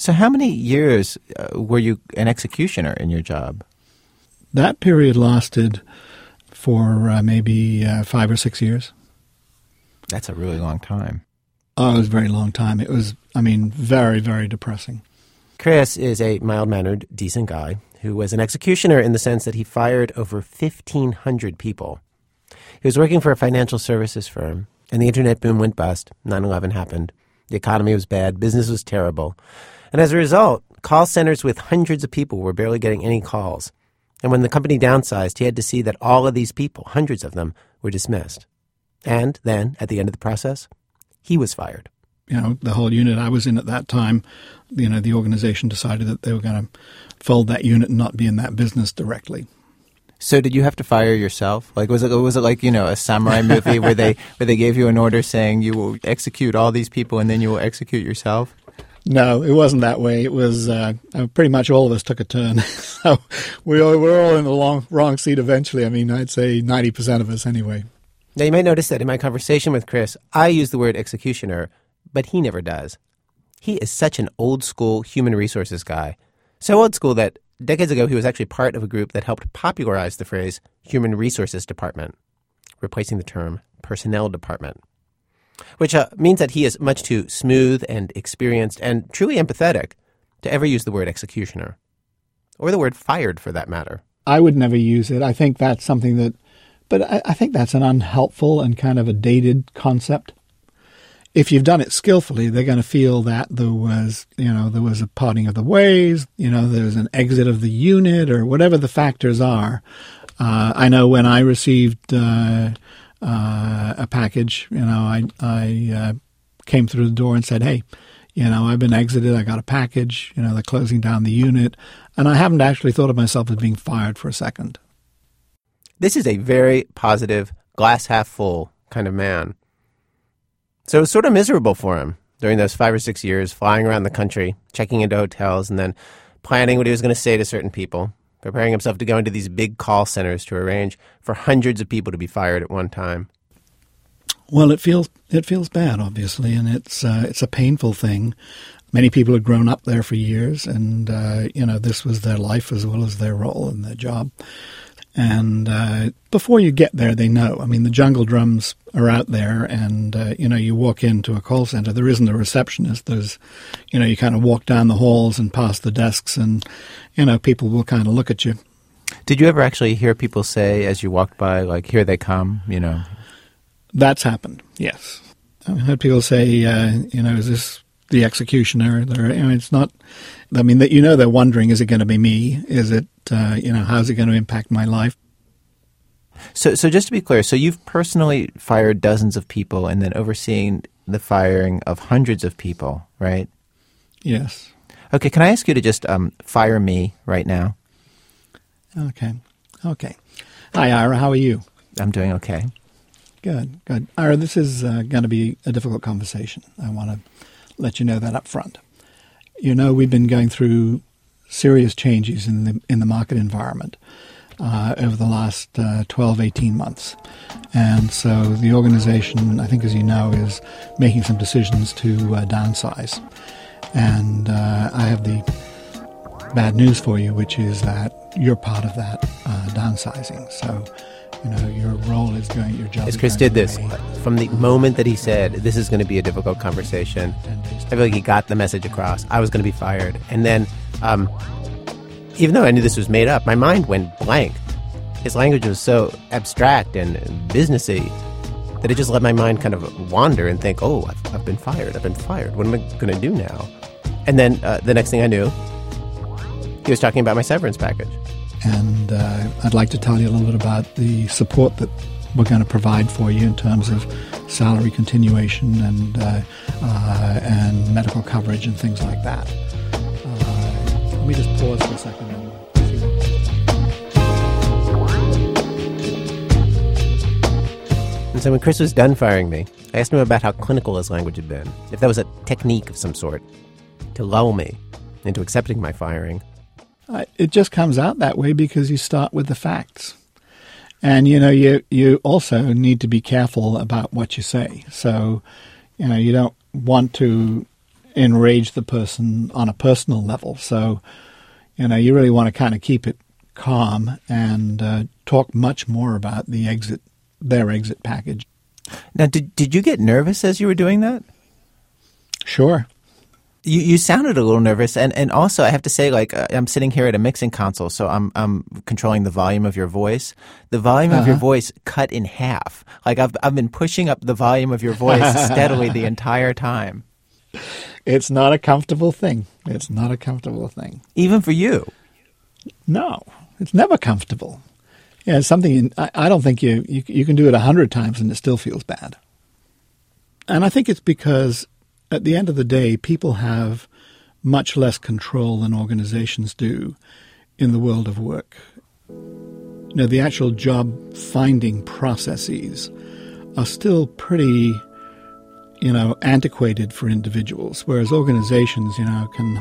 So, how many years uh, were you an executioner in your job? That period lasted for uh, maybe uh, five or six years. That's a really long time. Oh, it was a very long time. It was, I mean, very, very depressing. Chris is a mild mannered, decent guy who was an executioner in the sense that he fired over 1,500 people. He was working for a financial services firm, and the internet boom went bust. 9 11 happened. The economy was bad, business was terrible. And as a result, call centers with hundreds of people were barely getting any calls. And when the company downsized, he had to see that all of these people, hundreds of them, were dismissed. And then, at the end of the process, he was fired. You know, the whole unit I was in at that time, you know, the organization decided that they were going to fold that unit and not be in that business directly. So did you have to fire yourself? Like was it was it like you know a samurai movie where they where they gave you an order saying you will execute all these people and then you will execute yourself? No, it wasn't that way. It was uh, uh pretty much all of us took a turn. so we were all in the long, wrong seat eventually. I mean, I'd say ninety percent of us anyway. Now you might notice that in my conversation with Chris, I use the word executioner, but he never does. He is such an old school human resources guy. So old school that decades ago he was actually part of a group that helped popularize the phrase human resources department, replacing the term personnel department. Which uh, means that he is much too smooth and experienced and truly empathetic to ever use the word executioner. Or the word fired for that matter. I would never use it. I think that's something that, but I, I think that's an unhelpful and kind of a dated concept if you've done it skillfully, they're going to feel that there was, you know, there was a parting of the ways, you know, there was an exit of the unit or whatever the factors are. Uh, I know when I received uh, uh, a package, you know, I, I uh, came through the door and said, hey, you know, I've been exited. I got a package. You know, they're closing down the unit. And I haven't actually thought of myself as being fired for a second. This is a very positive, glass half full kind of man. So it was sort of miserable for him during those five or six years, flying around the country, checking into hotels, and then planning what he was going to say to certain people, preparing himself to go into these big call centers to arrange for hundreds of people to be fired at one time. Well, it feels it feels bad, obviously, and it's uh, it's a painful thing. Many people had grown up there for years, and uh, you know this was their life as well as their role and their job. And uh, before you get there, they know. I mean, the jungle drums are out there, and uh, you know, you walk into a call center. There isn't a receptionist. There's, you know, you kind of walk down the halls and past the desks, and you know, people will kind of look at you. Did you ever actually hear people say as you walked by, like, "Here they come"? You know, that's happened. Yes, I've heard people say, uh, you know, is this the executioner? There, you know, it's not. I mean, that you know, they're wondering, is it going to be me? Is it, uh, you know, how's it going to impact my life? So, so just to be clear, so you've personally fired dozens of people and then overseeing the firing of hundreds of people, right? Yes. Okay, can I ask you to just um, fire me right now? Okay. Okay. Hi, Ira. How are you? I'm doing okay. Good, good. Ira, this is uh, going to be a difficult conversation. I want to let you know that up front. You know, we've been going through serious changes in the in the market environment uh, over the last uh, 12, 18 months. And so the organization, I think, as you know, is making some decisions to uh, downsize. And uh, I have the bad news for you, which is that you're part of that uh, downsizing. So you know, your role is going, your job. As Chris did this, from the moment that he said this is going to be a difficult conversation, I feel like he got the message across. I was going to be fired, and then, um, even though I knew this was made up, my mind went blank. His language was so abstract and businessy that it just let my mind kind of wander and think, "Oh, I've, I've been fired. I've been fired. What am I going to do now?" And then uh, the next thing I knew, he was talking about my severance package. And uh, I'd like to tell you a little bit about the support that we're going to provide for you in terms of salary continuation and uh, uh, and medical coverage and things like that. Uh, let me just pause for a second. And so when Chris was done firing me, I asked him about how clinical his language had been, if that was a technique of some sort to lull me into accepting my firing. Uh, it just comes out that way because you start with the facts. And you know, you you also need to be careful about what you say. So, you know, you don't want to enrage the person on a personal level. So, you know, you really want to kind of keep it calm and uh, talk much more about the exit, their exit package. Now, did did you get nervous as you were doing that? Sure. You you sounded a little nervous, and, and also I have to say, like uh, I'm sitting here at a mixing console, so I'm I'm controlling the volume of your voice. The volume of your Uh-huh. voice cut in half. Like I've I've been pushing up the volume of your voice steadily the entire time, It's not a comfortable thing. It's not a comfortable thing. even for you. No, it's never comfortable. Yeah, it's something you, I, I don't think you, you you can do it a hundred times and it still feels bad. And I think it's because at the end of the day, people have much less control than organizations do in the world of work. You know, the actual job finding processes are still pretty, you know, antiquated for individuals, whereas organizations, you know, can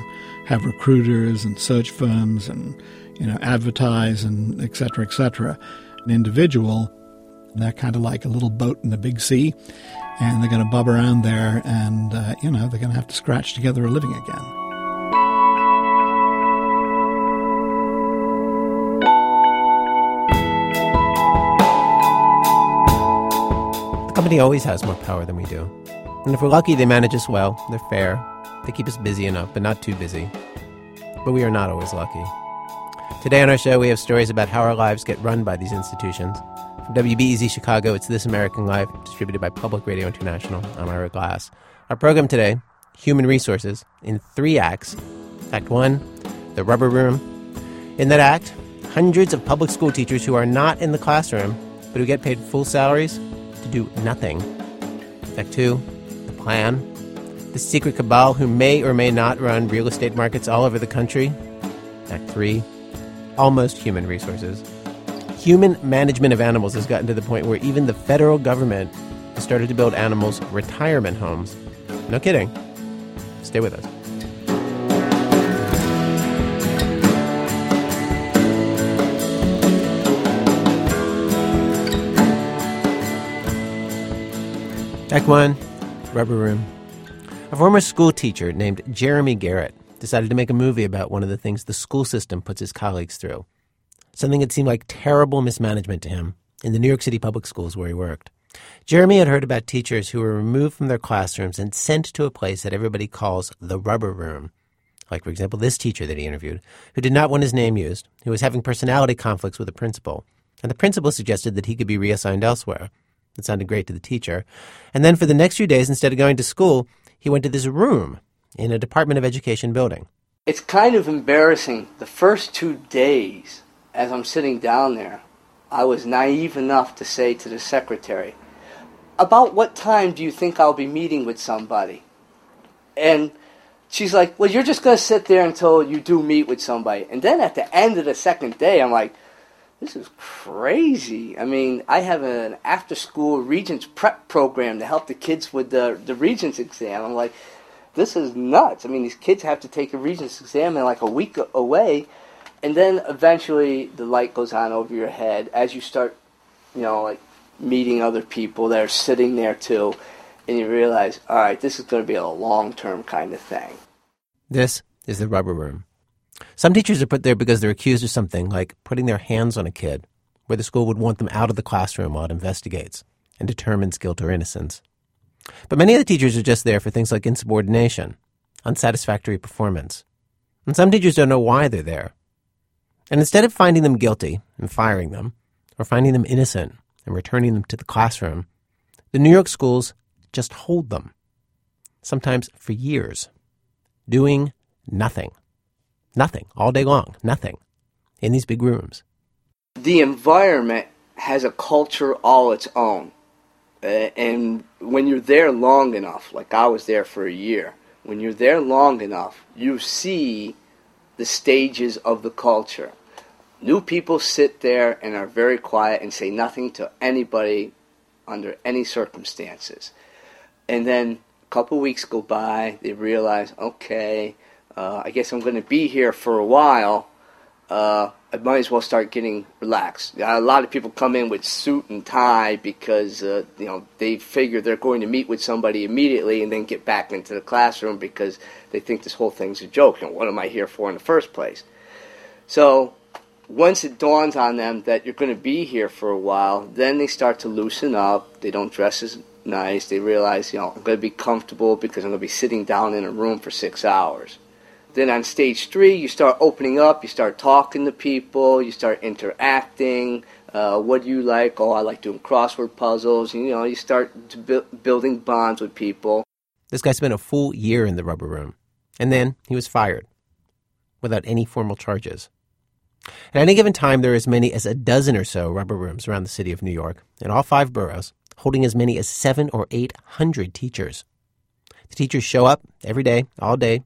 have recruiters and search firms and, you know, advertise and et cetera, et cetera. An individual, they're kind of like a little boat in the big sea, and they're going to bob around there and, uh, you know, they're going to have to scratch together a living again. The company always has more power than we do. And if we're lucky, they manage us well. They're fair. They keep us busy enough, but not too busy. But we are not always lucky. Today on our show, we have stories about how our lives get run by these institutions. WBEZ Chicago, it's This American Life, distributed by Public Radio International. I'm Ira Glass. Our program today, Human Resources, in three acts. Act one, The Rubber Room. In that act, hundreds of public school teachers who are not in the classroom, but who get paid full salaries to do nothing. Act two, The Plan. The secret cabal who may or may not run real estate markets all over the country. Act three, Almost Human Resources. Human management of animals has gotten to the point where even the federal government has started to build animals' retirement homes. No kidding. Stay with us. Act 1 Rubber Room. A former school teacher named Jeremy Garrett decided to make a movie about one of the things the school system puts his colleagues through. Something that seemed like terrible mismanagement to him in the New York City public schools where he worked. Jeremy had heard about teachers who were removed from their classrooms and sent to a place that everybody calls the rubber room. Like, for example, this teacher that he interviewed, who did not want his name used, who was having personality conflicts with the principal. And the principal suggested that he could be reassigned elsewhere. It sounded great to the teacher. And then for the next few days, instead of going to school, he went to this room in a Department of Education building. It's kind of embarrassing. The first two days, as I'm sitting down there, I was naive enough to say to the secretary, About what time do you think I'll be meeting with somebody? And she's like, Well, you're just going to sit there until you do meet with somebody. And then at the end of the second day, I'm like, this is crazy. I mean, I have an after school Regents prep program to help the kids with the, the Regents exam. I'm like, this is nuts. I mean, these kids have to take a Regents exam in like a week away. And then eventually the light goes on over your head as you start, you know, like meeting other people that are sitting there too. And you realize, all right, this is going to be a long term kind of thing. This is the rubber room. Some teachers are put there because they're accused of something, like putting their hands on a kid, where the school would want them out of the classroom while it investigates and determines guilt or innocence. But many of the teachers are just there for things like insubordination, unsatisfactory performance. And some teachers don't know why they're there. And instead of finding them guilty and firing them, or finding them innocent and returning them to the classroom, the New York schools just hold them, sometimes for years, doing nothing. Nothing, all day long, nothing, in these big rooms. the environment has a culture all its own. Uh, and when you're there long enough, like I was there for a year, when you're there long enough, you see the stages of the culture. New people sit there and are very quiet and say nothing to anybody under any circumstances. And then a couple weeks go by, they realize, okay, uh, I guess I'm going to be here for a while uh, I might as well start getting relaxed. A lot of people come in with suit and tie because uh, you know they figure they're going to meet with somebody immediately and then get back into the classroom because they think this whole thing's a joke. And what am I here for in the first place? So once it dawns on them that you're going to be here for a while, then they start to loosen up. They don't dress as nice. They realize, you know, I'm going to be comfortable because I'm going to be sitting down in a room for six hours. Then on stage three, you start opening up, you start talking to people, you start interacting. Uh, what do you like? Oh, I like doing crossword puzzles. You know, you start bu- building bonds with people. This guy spent a full year in the rubber room, and then he was fired without any formal charges. At any given time, there are as many as a dozen or so rubber rooms around the city of New York, in all five boroughs, holding as many as seven or eight hundred teachers. The teachers show up every day, all day,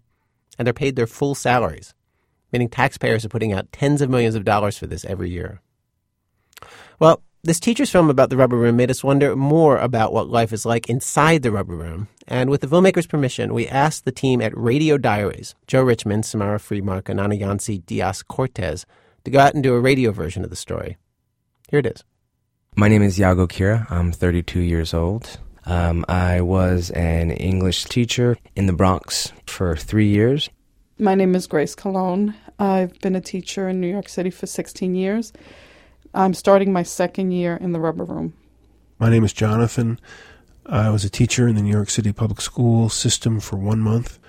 and they're paid their full salaries, meaning taxpayers are putting out tens of millions of dollars for this every year. Well, this teacher's film about the rubber room made us wonder more about what life is like inside the rubber room. And with the filmmaker's permission, we asked the team at Radio Diaries, Joe Richman, Samara Freemark, and Anayansi Diaz Cortes, to go out and do a radio version of the story. Here it is. My name is Yago Kira. I'm 32 years old. Um, I was an English teacher in the Bronx for three years. My name is Grace Cologne. I've been a teacher in New York City for 16 years. I'm starting my second year in the rubber room. My name is Jonathan. I was a teacher in the New York City public school system for one month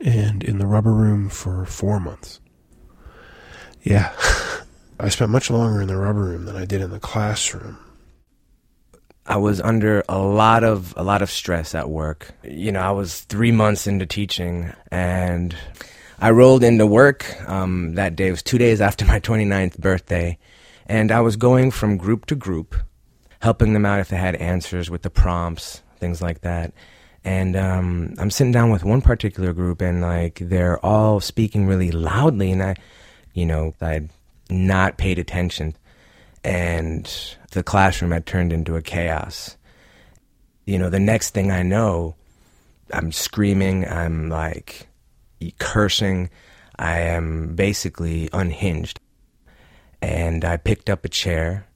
and in the rubber room for four months. Yeah, I spent much longer in the rubber room than I did in the classroom. I was under a lot of a lot of stress at work. You know, I was three months into teaching, and I rolled into work um, that day. It was two days after my 29th birthday, and I was going from group to group, helping them out if they had answers with the prompts, things like that. And um, I'm sitting down with one particular group, and like they're all speaking really loudly, and I, you know, I'd not paid attention and the classroom had turned into a chaos. You know, the next thing I know, I'm screaming, I'm like cursing, I am basically unhinged. And I picked up a chair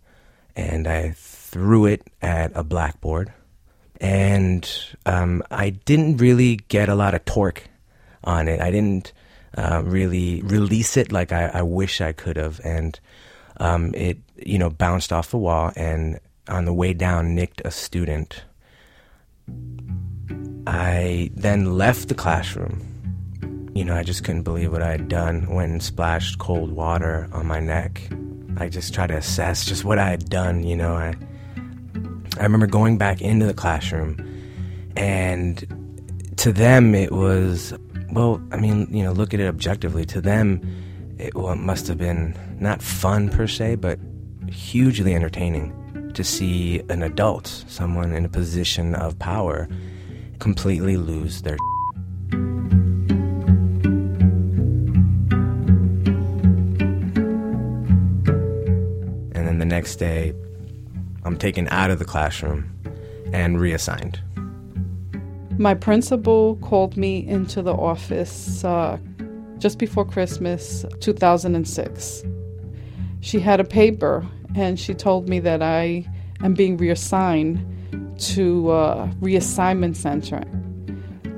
and I threw it at a blackboard. And um, I didn't really get a lot of torque on it. I didn't uh, really release it like I, I wish I could have. And um, it you know bounced off the wall and on the way down nicked a student. I then left the classroom. You know, I just couldn't believe what I had done when splashed cold water on my neck. I just tried to assess just what I had done, you know. I I remember going back into the classroom and to them it was well, I mean, you know, look at it objectively. To them, it, well, it must have been not fun per se, but hugely entertaining to see an adult, someone in a position of power, completely lose their. And then the next day, I'm taken out of the classroom and reassigned. My principal called me into the office uh, just before Christmas 2006. She had a paper and she told me that I am being reassigned to a reassignment center.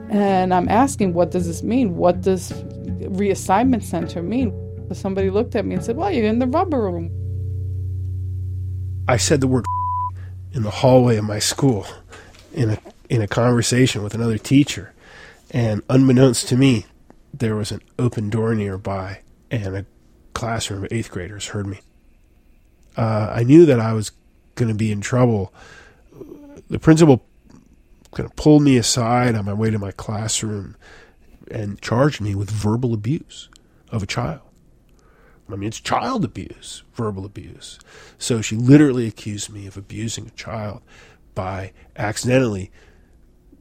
And I'm asking, what does this mean? What does reassignment center mean? Somebody looked at me and said, Well, you're in the rubber room. I said the word in the hallway of my school in a in a conversation with another teacher, and unbeknownst to me, there was an open door nearby, and a classroom of eighth graders heard me. Uh, I knew that I was going to be in trouble. The principal kind of pulled me aside on my way to my classroom and charged me with verbal abuse of a child. I mean, it's child abuse, verbal abuse. So she literally accused me of abusing a child by accidentally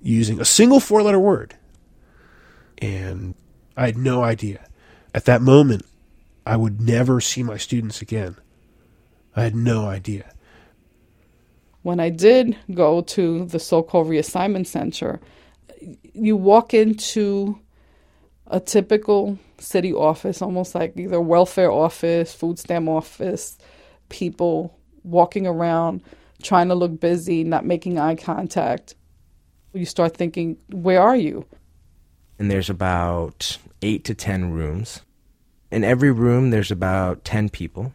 using a single four letter word. And I had no idea. At that moment, I would never see my students again. I had no idea. When I did go to the so called reassignment center, you walk into a typical city office, almost like either welfare office, food stamp office, people walking around trying to look busy, not making eye contact. You start thinking, where are you? And there's about eight to 10 rooms. In every room, there's about 10 people.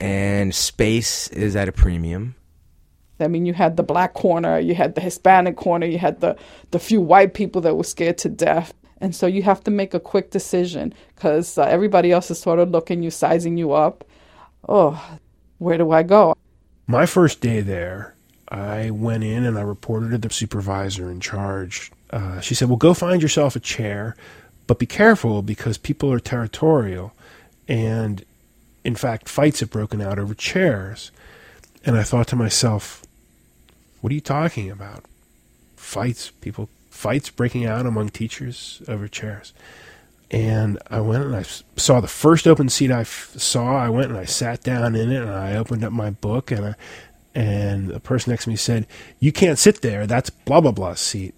And space is at a premium. I mean, you had the black corner, you had the Hispanic corner, you had the, the few white people that were scared to death. And so you have to make a quick decision because uh, everybody else is sort of looking you, sizing you up. Oh, where do I go? My first day there, I went in and I reported to the supervisor in charge. Uh, she said, Well, go find yourself a chair, but be careful because people are territorial. And in fact, fights have broken out over chairs. And I thought to myself, What are you talking about? Fights, people, fights breaking out among teachers over chairs. And I went and I saw the first open seat I f- saw. I went and I sat down in it and I opened up my book and I, and the person next to me said, "You can't sit there. That's blah blah blah seat."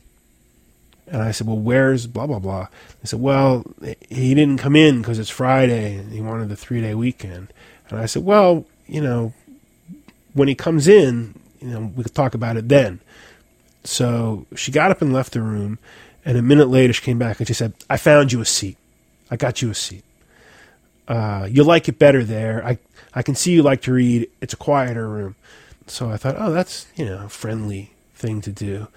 And I said, "Well, where's blah blah blah?" They said, "Well, he didn't come in because it's Friday and he wanted the three day weekend." And I said, "Well, you know, when he comes in, you know, we could talk about it then." So she got up and left the room, and a minute later she came back and she said, "I found you a seat." I got you a seat. Uh, you'll like it better there. I I can see you like to read. It's a quieter room. So I thought, oh, that's you know, a friendly thing to do.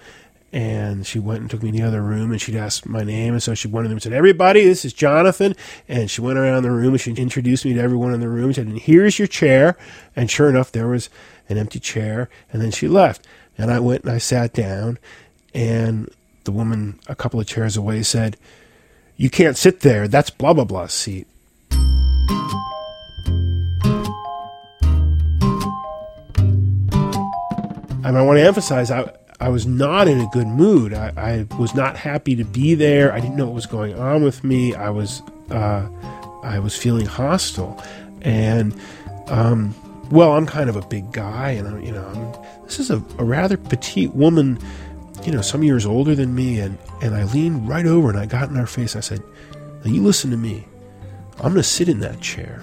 And she went and took me in the other room, and she'd asked my name, and so she went in and said, "Everybody, this is Jonathan." And she went around the room and she introduced me to everyone in the room. She said, "And here's your chair." And sure enough, there was an empty chair. And then she left, and I went and I sat down, and the woman a couple of chairs away said, you can't sit there. That's blah, blah, blah seat. I want to emphasize, I, I was not in a good mood. I, I, was not happy to be there. I didn't know what was going on with me. I was, uh, I was feeling hostile, and um, well, I'm kind of a big guy, and I'm, you know, I'm, this is a, a rather petite woman you know, some years older than me, and, and I leaned right over and I got in her face. I said, Now you listen to me. I'm going to sit in that chair.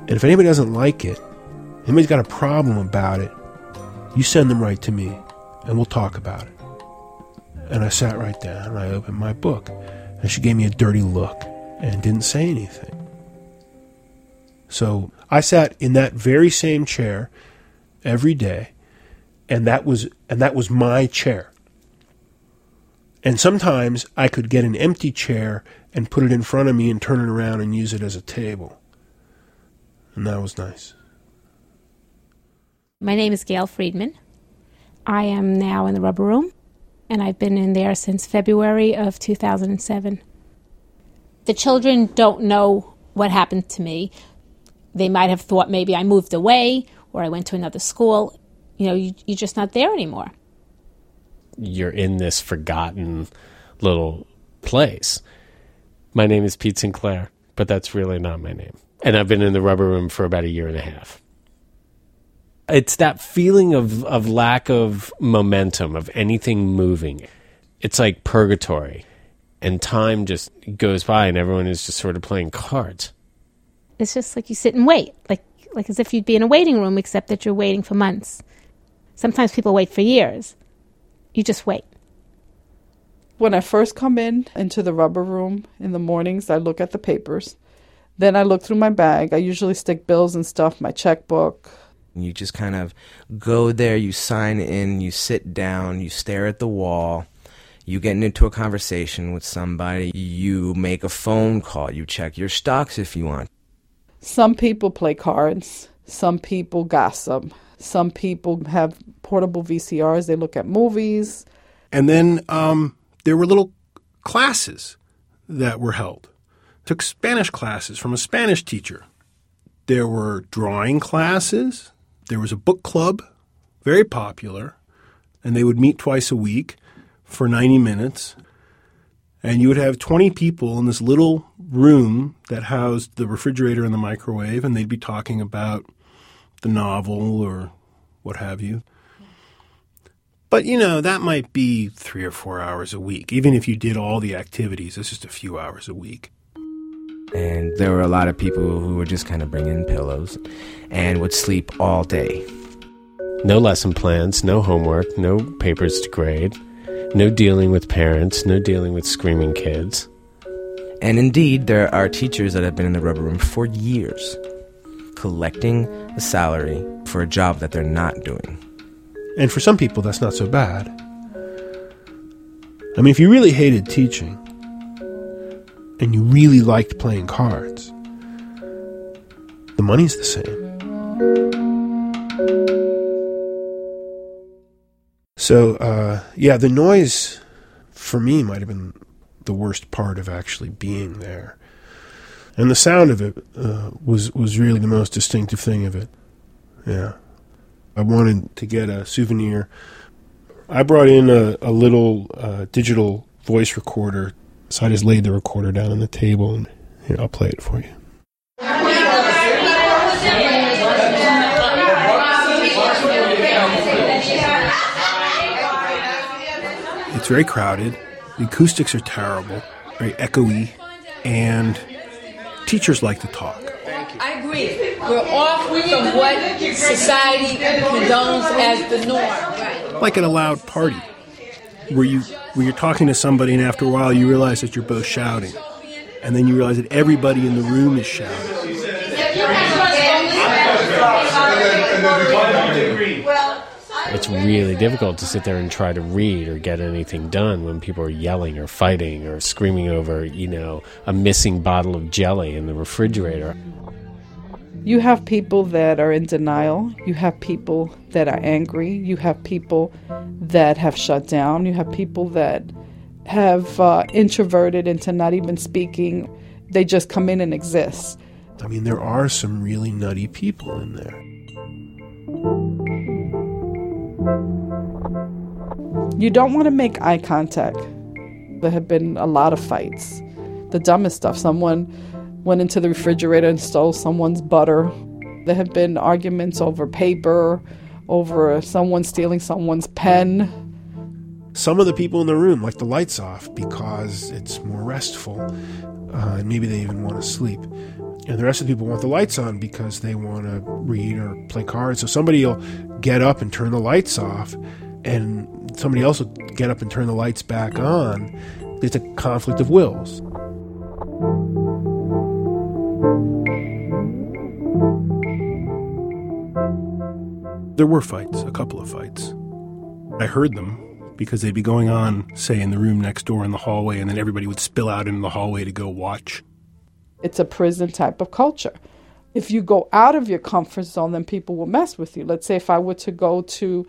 And if anybody doesn't like it, anybody's got a problem about it, you send them right to me and we'll talk about it. And I sat right down and I opened my book. And she gave me a dirty look and didn't say anything. So I sat in that very same chair every day and that was and that was my chair. And sometimes I could get an empty chair and put it in front of me and turn it around and use it as a table. And that was nice. My name is Gail Friedman. I am now in the rubber room, and I've been in there since February of 2007. The children don't know what happened to me. They might have thought maybe I moved away or I went to another school you know, you, you're just not there anymore. You're in this forgotten little place. My name is Pete Sinclair, but that's really not my name. And I've been in the rubber room for about a year and a half. It's that feeling of, of lack of momentum, of anything moving. It's like purgatory. And time just goes by and everyone is just sort of playing cards. It's just like you sit and wait, like like as if you'd be in a waiting room, except that you're waiting for months. Sometimes people wait for years. You just wait. When I first come in into the rubber room in the mornings, I look at the papers. Then I look through my bag. I usually stick bills and stuff, my checkbook. You just kind of go there, you sign in, you sit down, you stare at the wall, you get into a conversation with somebody, you make a phone call, you check your stocks if you want. Some people play cards, some people gossip, some people have portable VCRs, they look at movies. And then um, there were little classes that were held. Took Spanish classes from a Spanish teacher. There were drawing classes. There was a book club, very popular, and they would meet twice a week for 90 minutes. And you would have 20 people in this little room that housed the refrigerator and the microwave, and they'd be talking about the novel or what have you. But, you know, that might be three or four hours a week. Even if you did all the activities, it's just a few hours a week. And there were a lot of people who would just kind of bring in pillows and would sleep all day. No lesson plans, no homework, no papers to grade, no dealing with parents, no dealing with screaming kids. And indeed, there are teachers that have been in the rubber room for years, collecting a salary for a job that they're not doing. And for some people, that's not so bad. I mean, if you really hated teaching and you really liked playing cards, the money's the same. So, uh, yeah, the noise for me might have been the worst part of actually being there. And the sound of it uh, was was really the most distinctive thing of it. Yeah. I wanted to get a souvenir. I brought in a, a little uh, digital voice recorder, so I just laid the recorder down on the table, and here, I'll play it for you. It's very crowded. The acoustics are terrible, very echoey, and teachers like to talk. I agree. We're off from what society condones as the norm. Like at a loud party, where you where you're talking to somebody, and after a while you realize that you're both shouting, and then you realize that everybody in the room is shouting. It's really difficult to sit there and try to read or get anything done when people are yelling or fighting or screaming over, you know, a missing bottle of jelly in the refrigerator. You have people that are in denial. You have people that are angry. You have people that have shut down. You have people that have uh, introverted into not even speaking. They just come in and exist. I mean, there are some really nutty people in there. You don't want to make eye contact. There have been a lot of fights. The dumbest stuff. Someone went into the refrigerator and stole someone's butter. There have been arguments over paper, over someone stealing someone's pen. Some of the people in the room like the lights off because it's more restful, uh, and maybe they even want to sleep. And the rest of the people want the lights on because they want to read or play cards. So somebody will get up and turn the lights off, and somebody else will get up and turn the lights back on. It's a conflict of wills. There were fights, a couple of fights. I heard them because they'd be going on, say, in the room next door in the hallway, and then everybody would spill out into the hallway to go watch. It's a prison type of culture. If you go out of your comfort zone, then people will mess with you. Let's say if I were to go to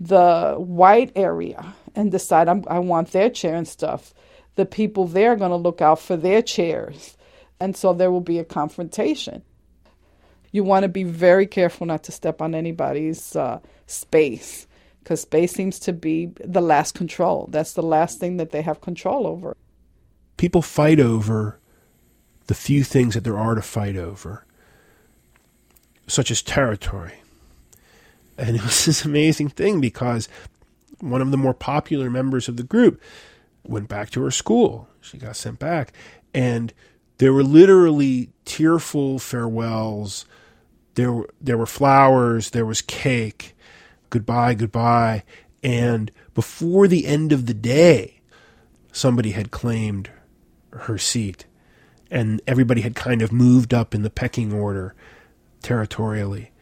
the white area and decide I'm, i want their chair and stuff, the people there are going to look out for their chairs. And so there will be a confrontation. You want to be very careful not to step on anybody's uh, space because space seems to be the last control. That's the last thing that they have control over. People fight over the few things that there are to fight over, such as territory. And it was this amazing thing because one of the more popular members of the group went back to her school. She got sent back. And there were literally tearful farewells. There there were flowers. There was cake. Goodbye, goodbye. And before the end of the day, somebody had claimed her seat. And everybody had kind of moved up in the pecking order territorially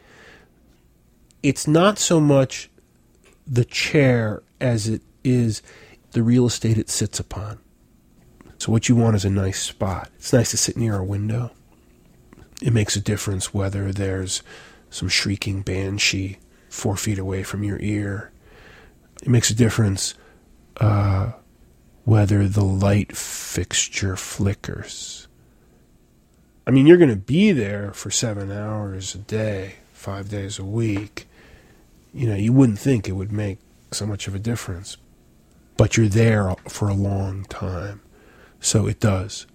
it's not so much the chair as it is the real estate it sits upon. So, what you want is a nice spot. It's nice to sit near a window. It makes a difference whether there's some shrieking banshee four feet away from your ear. It makes a difference uh, whether the light fixture flickers. I mean, you're going to be there for seven hours a day, five days a week you know, you wouldn't think it would make so much of a difference. But you're there for a long time. So it does.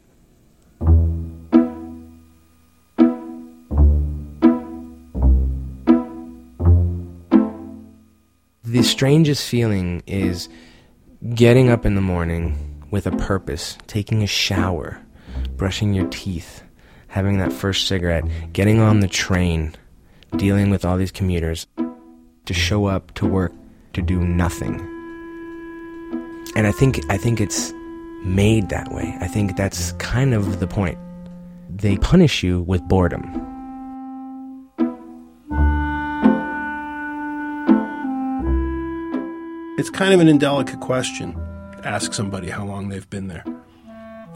The strangest feeling is getting up in the morning with a purpose, taking a shower, brushing your teeth, having that first cigarette, getting on the train, dealing with all these commuters, to show up to work to do nothing. And I think I think it's made that way. I think that's kind of the point. They punish you with boredom. It's kind of an indelicate question to ask somebody how long they've been there.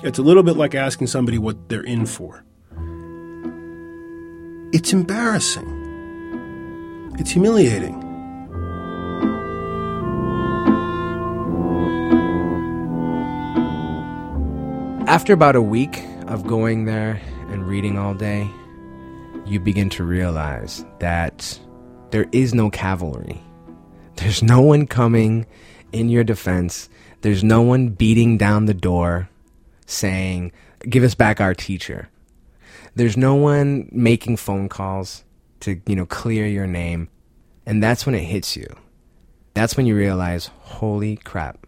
It's a little bit like asking somebody what they're in for. It's embarrassing. It's humiliating. After about a week of going there and reading all day, you begin to realize that there is no cavalry. There's no one coming in your defense. There's no one beating down the door saying, Give us back our teacher. There's no one making phone calls to, you know, clear your name. And that's when it hits you. That's when you realize, holy crap,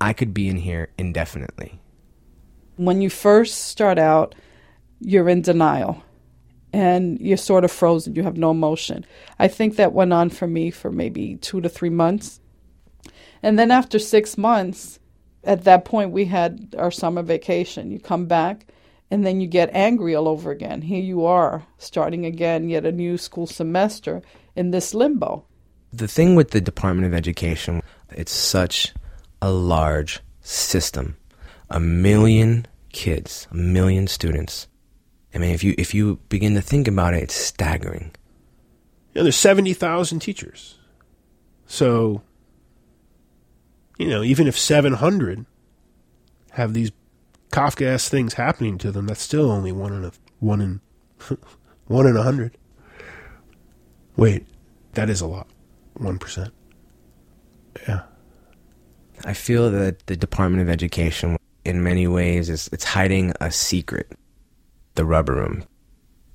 I could be in here indefinitely. When you first start out, you're in denial and you're sort of frozen. You have no emotion. I think that went on for me for maybe two to three months. And then after six months, at that point, we had our summer vacation. You come back and then you get angry all over again. Here you are, starting again, yet a new school semester in this limbo. The thing with the Department of Education, it's such a large system a million kids, a million students. I mean, if you if you begin to think about it, it's staggering. You know, there's seventy thousand teachers, so you know, even if seven hundred have these Kafkaesque things happening to them, that's still only one in a one in one in a hundred. Wait, that is a lot. One percent. Yeah. I feel that the Department of Education in many ways is it's hiding a secret the rubber room?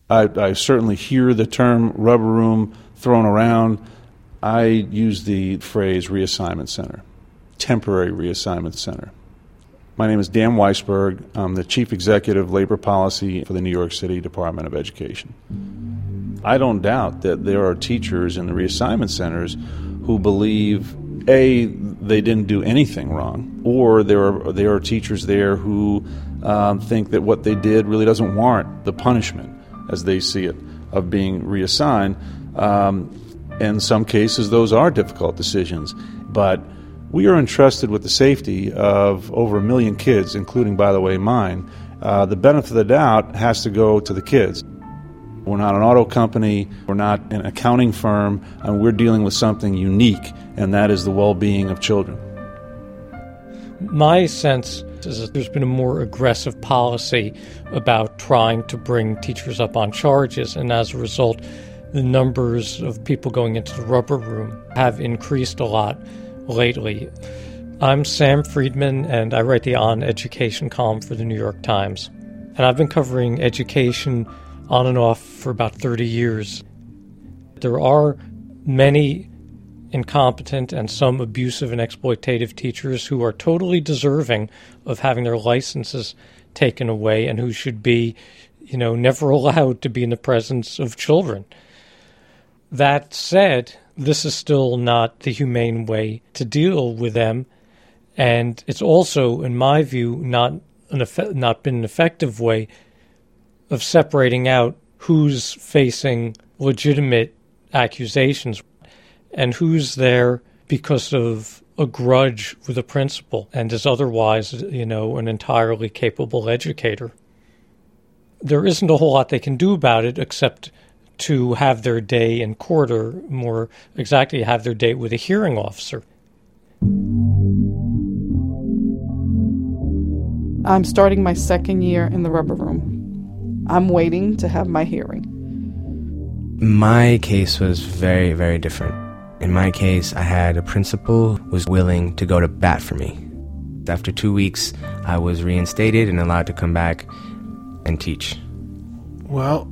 I, I certainly hear the term rubber room thrown around. I use the phrase reassignment center temporary reassignment center. My name is dan weisberg. I'm the chief executive labor policy for the new york city department of education. I don't doubt that there are teachers in the reassignment centers who believe a they didn't do anything wrong, or there are there are teachers there who um, think that what they did really doesn't warrant the punishment as they see it of being reassigned. Um, in some cases, those are difficult decisions, but we are entrusted with the safety of over a million kids, including, by the way, mine. Uh, the benefit of the doubt has to go to the kids. We're not an auto company, we're not an accounting firm, and we're dealing with something unique, and that is the well being of children. My sense is that there's been a more aggressive policy about trying to bring teachers up on charges, and as a result, the numbers of people going into the rubber room have increased a lot lately. I'm Sam Freedman, and I write the On Education column for the New York Times. And I've been covering education on and off for about 30 years. There are many incompetent and some abusive and exploitative teachers who are totally deserving of having their licenses taken away and who should be, you know, never allowed to be in the presence of children. That said, this is still not the humane way to deal with them, and it's also, in my view, not an eff- not been an effective way of separating out who's facing legitimate accusations and who's there because of a grudge with a principal and is otherwise, you know, an entirely capable educator. There isn't a whole lot they can do about it except to have their day in court or more exactly have their date with a hearing officer. I'm starting my second year in the rubber room. I'm waiting to have my hearing. My case was very, very different. In my case, I had a principal who was willing to go to bat for me. After two weeks, I was reinstated and allowed to come back and teach. Well,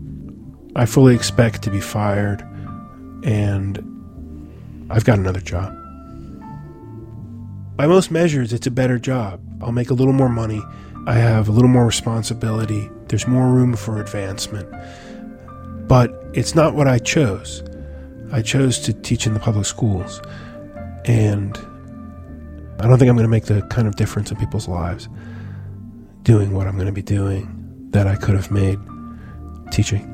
I fully expect to be fired, and I've got another job. by most measures, it's a better job. I'll make a little more money. I have a little more responsibility. There's more room for advancement. But it's not what I chose. I chose to teach in the public schools. And I don't think I'm going to make the kind of difference in people's lives doing what I'm going to be doing that I could have made teaching.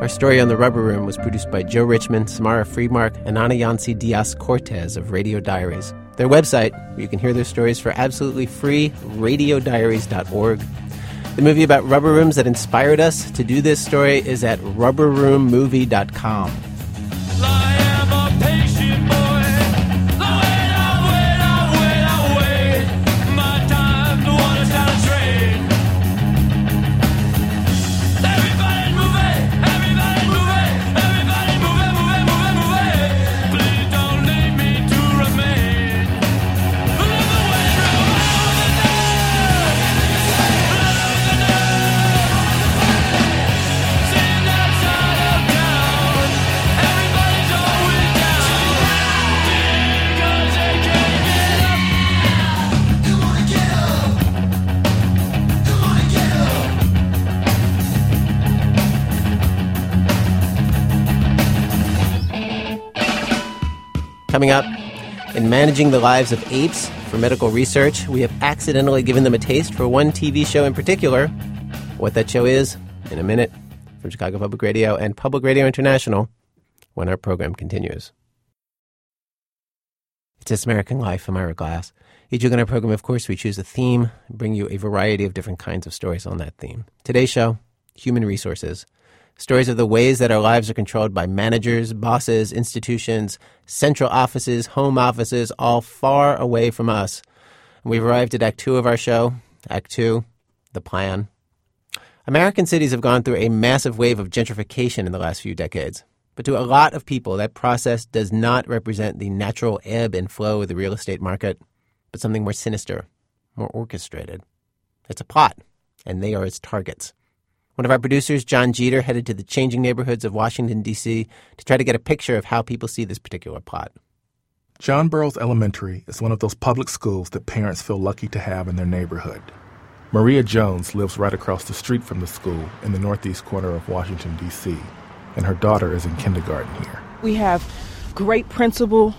Our story on the Rubber Room was produced by Joe Richman, Samara Freemark, and Anayansi Diaz Cortes of Radio Diaries. Their website, where you can hear their stories for absolutely free, radiodiaries.org. The movie about rubber rooms that inspired us to do this story is at rubberroommovie.com. Coming up, in managing the lives of apes for medical research, we have accidentally given them a taste for one TV show in particular. What that show is, in a minute, from Chicago Public Radio and Public Radio International, when our program continues. It's This American Life. I'm Ira Glass. Each week on our program, of course, we choose a theme and bring you a variety of different kinds of stories on that theme. Today's show, Human Resources. Stories of the ways that our lives are controlled by managers, bosses, institutions, central offices, home offices, all far away from us. We've arrived at Act Two of our show. Act Two, the plan. American cities have gone through a massive wave of gentrification in the last few decades. But to a lot of people, that process does not represent the natural ebb and flow of the real estate market, but something more sinister, more orchestrated. It's a plot, and they are its targets. One of our producers, Jon Jeter, headed to the changing neighborhoods of Washington, D.C. to try to get a picture of how people see this particular plot. John Burroughs Elementary is one of those public schools that parents feel lucky to have in their neighborhood. Maria Jones lives right across the street from the school in the northeast corner of Washington, D.C., and her daughter is in kindergarten here. We have great principal,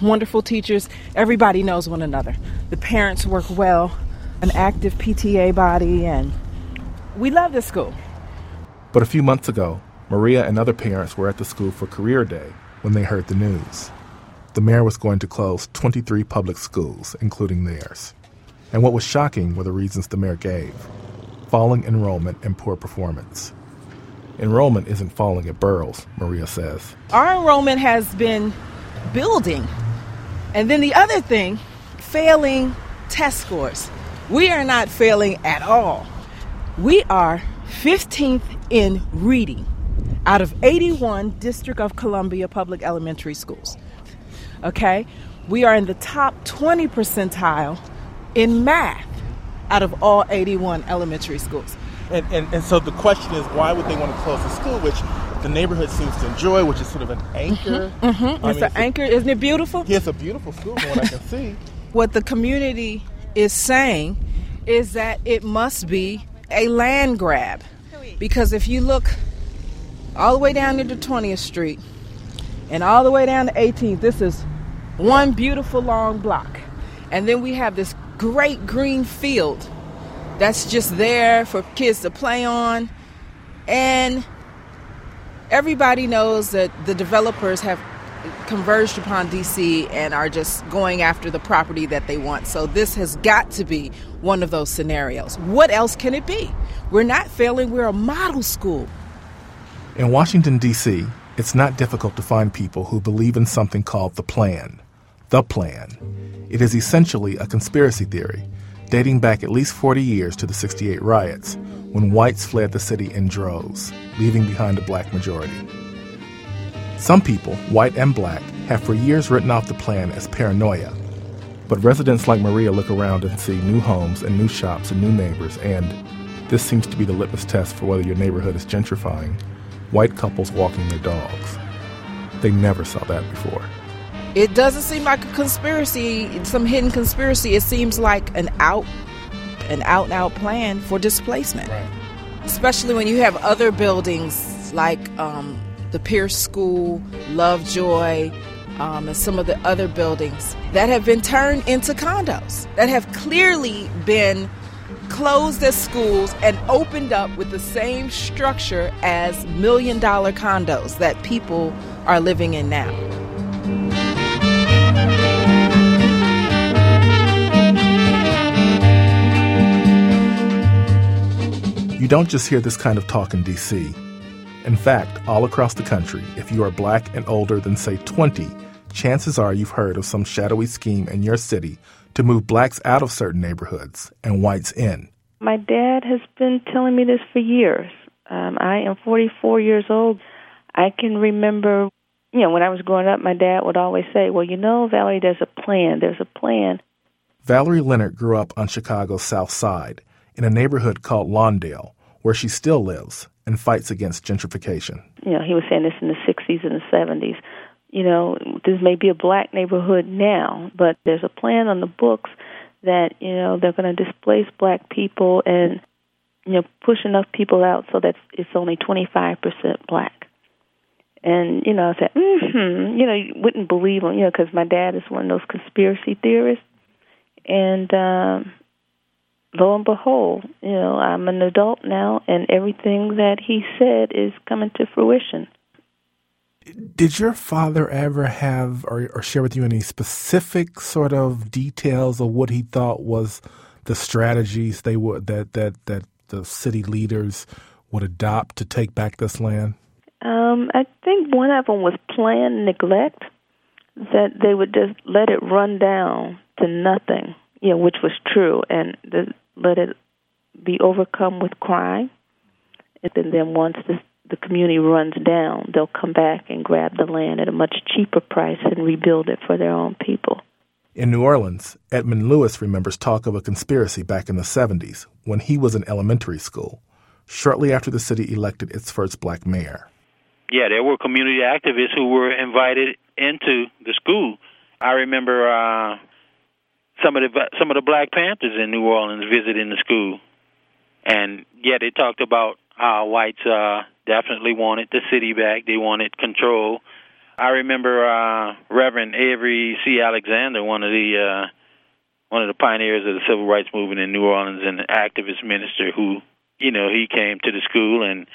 wonderful teachers. Everybody knows one another. The parents work well, an active PTA body, and we love this school. But a few months ago, Maria and other parents were at the school for career day when they heard the news. The mayor was going to close 23 public schools, including theirs. And what was shocking were the reasons the mayor gave falling enrollment and poor performance. Enrollment isn't falling at Burroughs, Maria says. Our enrollment has been building. And then the other thing, failing test scores. We are not failing at all. We are 15th in reading out of 81 District of Columbia public elementary schools. Okay? We are in the top 20 percentile in math out of all 81 elementary schools. And, and, and so the question is, why would they want to close the school, which the neighborhood seems to enjoy, which is sort of an anchor? Mm-hmm, mm-hmm. It's mean, an anchor. Isn't it beautiful? Yeah, it's a beautiful school from what I can see. What the community is saying is that it must be a land grab. Because if you look all the way down into 20th Street and all the way down to 18th, this is one beautiful long block. And then we have this great green field that's just there for kids to play on. And everybody knows that the developers have converged upon DC and are just going after the property that they want. So this has got to be one of those scenarios. What else can it be? We're not failing, we're a model school. In Washington, D.C., it's not difficult to find people who believe in something called the plan. The plan. It is essentially a conspiracy theory dating back at least 40 years to the 68 riots when whites fled the city in droves, leaving behind a black majority. Some people, white and black, have for years written off the plan as paranoia. But residents like Maria look around and see new homes and new shops and new neighbors, and this seems to be the litmus test for whether your neighborhood is gentrifying. white couples walking their dogs. They never saw that before. It doesn't seem like a conspiracy, some hidden conspiracy. It seems like an out, an out and out plan for displacement. Right. Especially when you have other buildings like um, the Pierce School, Lovejoy, um, and some of the other buildings that have been turned into condos that have clearly been closed as schools and opened up with the same structure as million dollar condos that people are living in now. You don't just hear this kind of talk in D.C. In fact, all across the country, if you are black and older than, say, 20, chances are you've heard of some shadowy scheme in your city to move blacks out of certain neighborhoods and whites in. My dad has been telling me this for years. Um, I am 44 years old. I can remember, you know, when I was growing up, my dad would always say, Well, you know, Valerie, there's a plan. There's a plan. Valerie Leonard grew up on Chicago's South Side in a neighborhood called Lawndale, where she still lives and fights against gentrification. You know, he was saying this in the 60s and the 70s you know, this may be a black neighborhood now, but there's a plan on the books that, you know, they're going to displace black people and, you know, push enough people out so that it's only 25% black. And, you know, I said, mm-hmm, you know, you wouldn't believe him, you know, because my dad is one of those conspiracy theorists. And um, lo and behold, you know, I'm an adult now, and everything that he said is coming to fruition. Did your father ever have or, or share with you any specific sort of details of what he thought was the strategies they would that that that the city leaders would adopt to take back this land? Um, I think one of them was planned neglect, that they would just let it run down to nothing, you know, which was true, and the, let it be overcome with crime. And then once the the community runs down, they'll come back and grab the land at a much cheaper price and rebuild it for their own people. In New Orleans, Edmund Lewis remembers talk of a conspiracy back in the 70s when he was in elementary school, shortly after the city elected its first black mayor. Yeah, there were community activists who were invited into the school. I remember uh, some of the some of the Black Panthers in New Orleans visiting the school, and yeah, they talked about how whites uh, definitely wanted the city back. They wanted control. I remember uh, Reverend Avery C. Alexander, one of the uh, one of the pioneers of the civil rights movement in New Orleans, and an activist minister who, you know, he came to the school and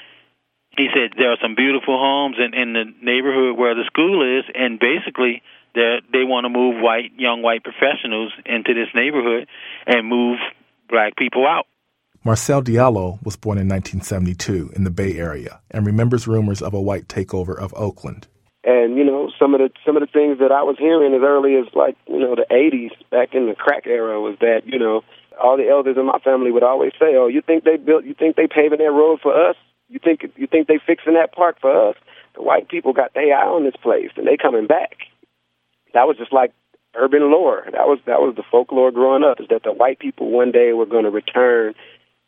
he said there are some beautiful homes in, in the neighborhood where the school is, and basically they they want to move white young white professionals into this neighborhood and move black people out. Marcel Diallo was born in 1972 in the Bay Area and remembers rumors of a white takeover of Oakland. And you know, some of the some of the things that I was hearing as early as like you know the 80s, back in the crack era, was that you know all the elders in my family would always say, "Oh, you think they built? You think they paving that road for us? You think you think they fixing that park for us? The white people got their eye on this place, and they coming back." That was just like urban lore. That was that was the folklore growing up. Is that the white people one day were going to return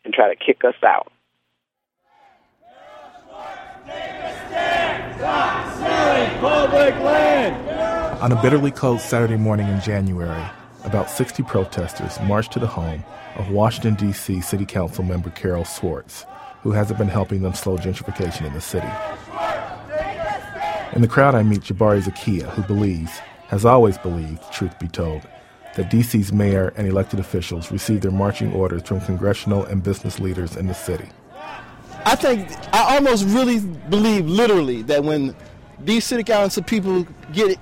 and try to kick us out. On a bitterly cold Saturday morning in January, about 60 protesters marched to the home of Washington, D.C. City Council member Carol Schwartz, who hasn't been helping them slow gentrification in the city. In the crowd, I meet Jabari Zakiya, who believes, has always believed, truth be told, that DC's mayor and elected officials receive their marching orders from congressional and business leaders in the city. I think I almost really believe literally that when these city council people get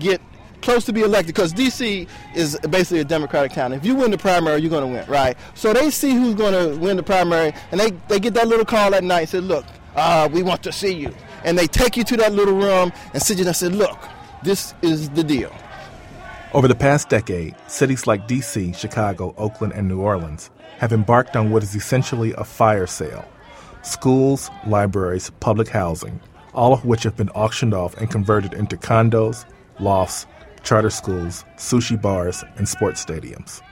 get close to be elected, because DC is basically a Democratic town. If you win the primary, you're going to win, right? So they see who's going to win the primary, and they, they get that little call at night and say, "Look, uh, we want to see you," and they take you to that little room and sit you and say, "Look, this is the deal." Over the past decade, cities like DC, Chicago, Oakland, and New Orleans have embarked on what is essentially a fire sale. Schools, libraries, public housing, all of which have been auctioned off and converted into condos, lofts, charter schools, sushi bars, and sports stadiums.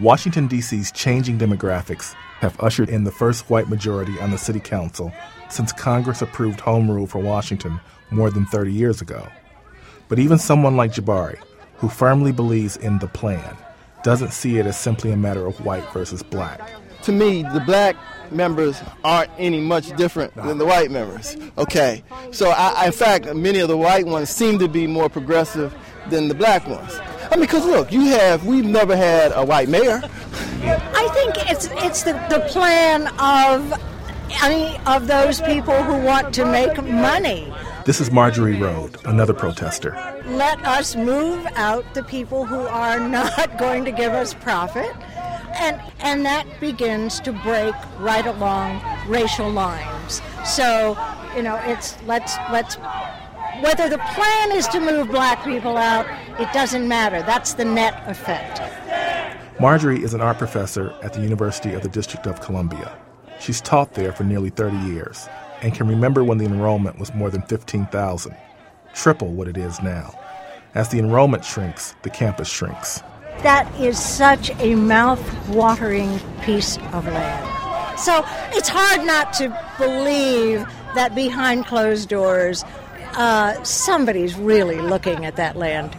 Washington, D.C.'s changing demographics have ushered in the first white majority on the city council since Congress approved home rule for Washington more than 30 years ago. But even someone like Jabari, who firmly believes in the plan, doesn't see it as simply a matter of white versus black. To me, the black members aren't any much different than the white members. Okay, so I, in fact, many of the white ones seem to be more progressive than the black ones. I mean, because look, you have we've never had a white mayor. I think it's it's the, the plan of any of those people who want to make money. This is Marjorie Road, another protester. Let us move out the people who are not going to give us profit. And, and that begins to break right along racial lines. So, you know, it's let's let's whether the plan is to move black people out, it doesn't matter. That's the net effect. Marjorie is an art professor at the University of the District of Columbia. She's taught there for nearly 30 years and can remember when the enrollment was more than 15,000, triple what it is now. As the enrollment shrinks, the campus shrinks. That is such a mouth-watering piece of land. So it's hard not to believe that behind closed doors, uh, somebody's really looking at that land.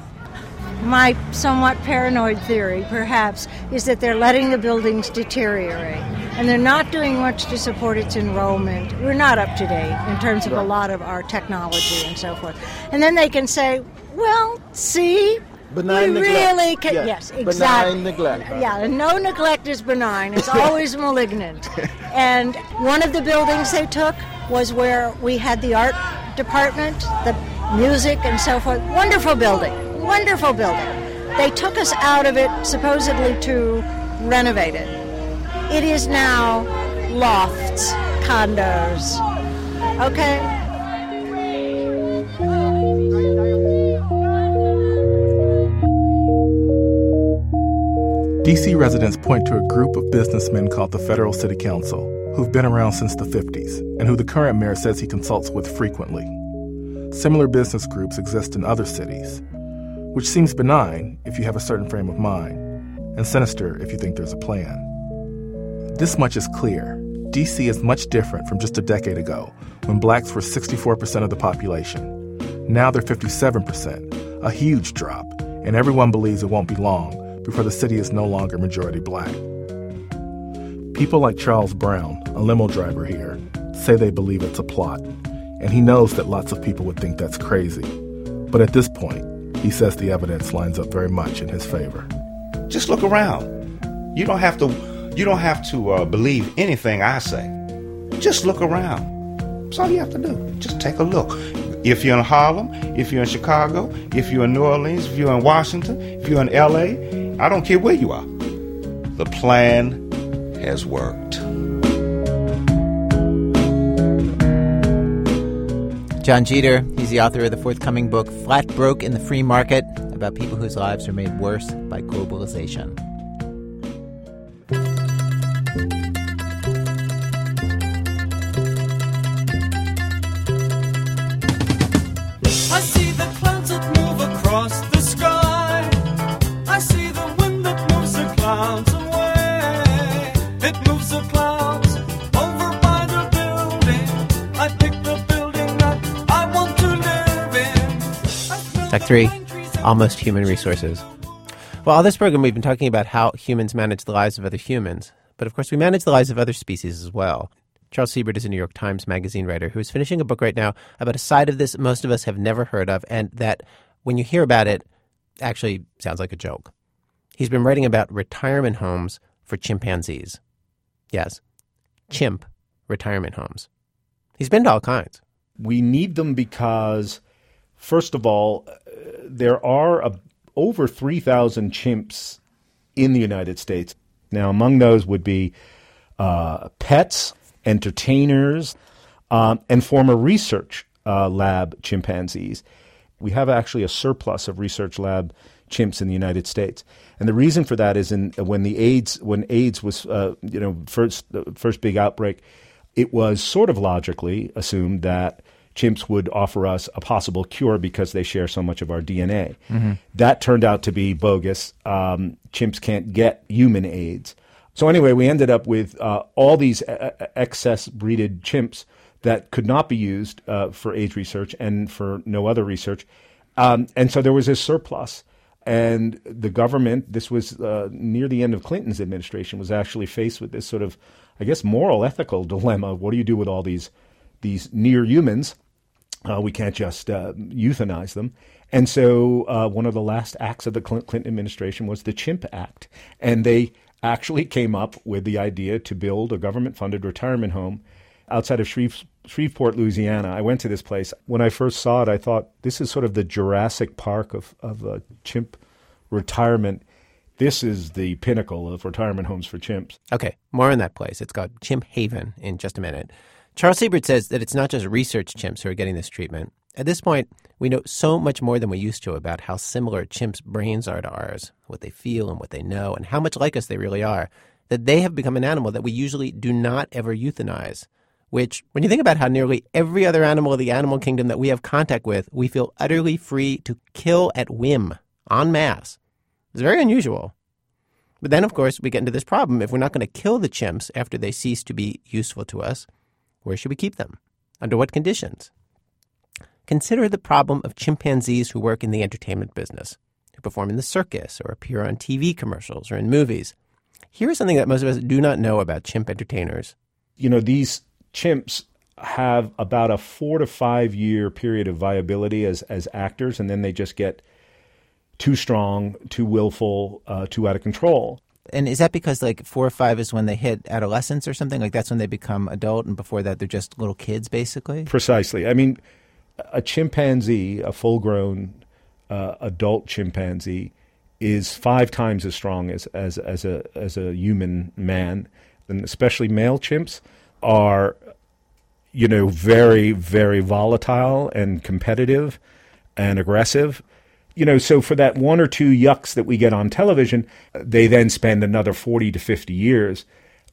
My somewhat paranoid theory, perhaps, is that they're letting the buildings deteriorate and they're not doing much to support its enrollment. We're not up to date in terms of a lot of our technology and so forth. And then they can say, well, see, benign we neglect. really can. Yes, Yes, exactly. benign neglect. Yeah, no neglect is benign. It's always malignant. And one of the buildings they took was where we had the art department, the music, and so forth. Wonderful building. Wonderful building. They took us out of it supposedly to renovate it. It is now lofts, condos. Okay? DC residents point to a group of businessmen called the Federal City Council, who've been around since the 50s, and who the current mayor says he consults with frequently. Similar business groups exist in other cities, which seems benign if you have a certain frame of mind, and sinister if you think there's a plan. This much is clear. DC is much different from just a decade ago, when blacks were 64% of the population. Now they're 57%, a huge drop, and everyone believes it won't be long before the city is no longer majority black. People like Charles Brown, a limo driver here, say they believe it's a plot, and he knows that lots of people would think that's crazy. But at this point, he says the evidence lines up very much in his favor. Just look around. You don't have to. You don't have to uh, believe anything I say. Just look around. That's all you have to do. Just take a look. If you're in Harlem, if you're in Chicago, if you're in New Orleans, if you're in Washington, if you're in LA, I don't care where you are. The plan has worked. Jon Jeter, he's the author of the forthcoming book Flat Broke in the Free Market about people whose lives are made worse by globalization. Live three, almost human resources. Well, all this program, we've been talking about how humans manage the lives of other humans. But of course, we manage the lives of other species as well. Charles Siebert is a New York Times Magazine writer who is finishing a book right now about a side of this most of us have never heard of, and that when you hear about it, actually sounds like a joke. He's been writing about retirement homes for chimpanzees. Yes, chimp retirement homes. He's been to all kinds. We need them because, first of all, uh, there are a, over 3,000 chimps in the United States. Now, among those would be uh, pets, entertainers, um, and former research uh, lab chimpanzees. We have actually a surplus of research lab chimps in the United States, and the reason for that is in when the AIDS when AIDS was uh, you know first first big outbreak, it was sort of logically assumed that chimps would offer us a possible cure because they share so much of our DNA. Mhm. That turned out to be bogus. Um, chimps can't get human AIDS. So anyway, we ended up with uh, all these excess breeded chimps that could not be used uh, for AIDS research and for no other research. Um, and so there was this surplus. And the government, this was uh, near the end of Clinton's administration, was actually faced with this sort of, I guess, moral, ethical dilemma. What do you do with all these these near humans? Uh, we can't just uh, euthanize them. And so uh, one of the last acts of the Clinton administration was the Chimp Act. And they actually came up with the idea to build a government funded retirement home outside of Shreve- Shreveport, Louisiana. I went to this place. When I first saw it, I thought this is sort of the Jurassic Park of, of uh, chimp retirement. This is the pinnacle of retirement homes for chimps. Okay, more on that place. It's called Chimp Haven in just a minute. Charles Siebert says that it's not just research chimps who are getting this treatment. At this point, we know so much more than we used to about how similar chimps' brains are to ours, what they feel and what they know, and how much like us they really are, that they have become an animal that we usually do not ever euthanize. Which, when you think about how nearly every other animal of the animal kingdom that we have contact with, we feel utterly free to kill at whim, en masse. It's very unusual. But then, of course, we get into this problem. If we're not going to kill the chimps after they cease to be useful to us, where should we keep them? Under what conditions? Consider the problem of chimpanzees who work in the entertainment business, who perform in the circus or appear on TV commercials or in movies. Here's something that most of us do not know about chimp entertainers. You know, these chimps have about a four to five year period of viability as, as actors, and then they just get too strong, too willful, uh, too out of control. And is that because like four or five is when they hit adolescence or something? Like that's when they become adult, and before that they're just little kids, basically. Precisely. I mean, a chimpanzee, a full grown uh, adult chimpanzee, is five times as strong as, as, as, a, as a human man. And especially male chimps are, you know, very, very volatile and competitive and aggressive. You know, so for that one or two yucks that we get on television, they then spend another 40 to 50 years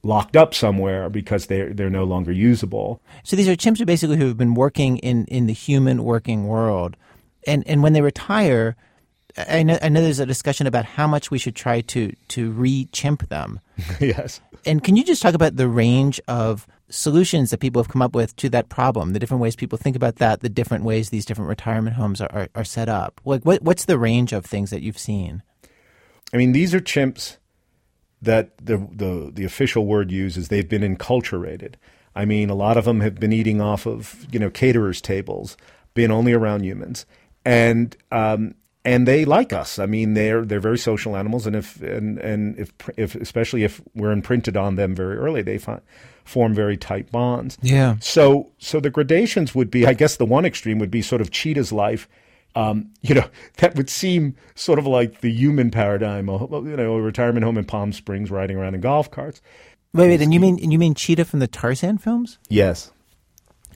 locked up somewhere because they're, they're no longer usable. So these are chimps who basically who have been working in, in the human working world, and and when they retire, I know I know there's a discussion about how much we should try to to re-chimp them. yes. And can you just talk about the range of solutions that people have come up with to that problem, the different ways people think about that, the different ways these different retirement homes are, are, are set up? Like, what, what's the range of things that you've seen? I mean, these are chimps that the, the, the official word uses, they've been enculturated. I mean, a lot of them have been eating off of, you know, caterers' tables, been only around humans. And, um, and they like us. I mean, they're they're very social animals, and if and and if if especially if we're imprinted on them very early, they find, form very tight bonds. Yeah. So so the gradations would be, I guess, the one extreme would be sort of cheetah's life. Um, you know, that would seem sort of like the human paradigm. You know, a retirement home in Palm Springs, riding around in golf carts. Wait, wait, and you mean and you mean Cheetah from the Tarzan films? Yes.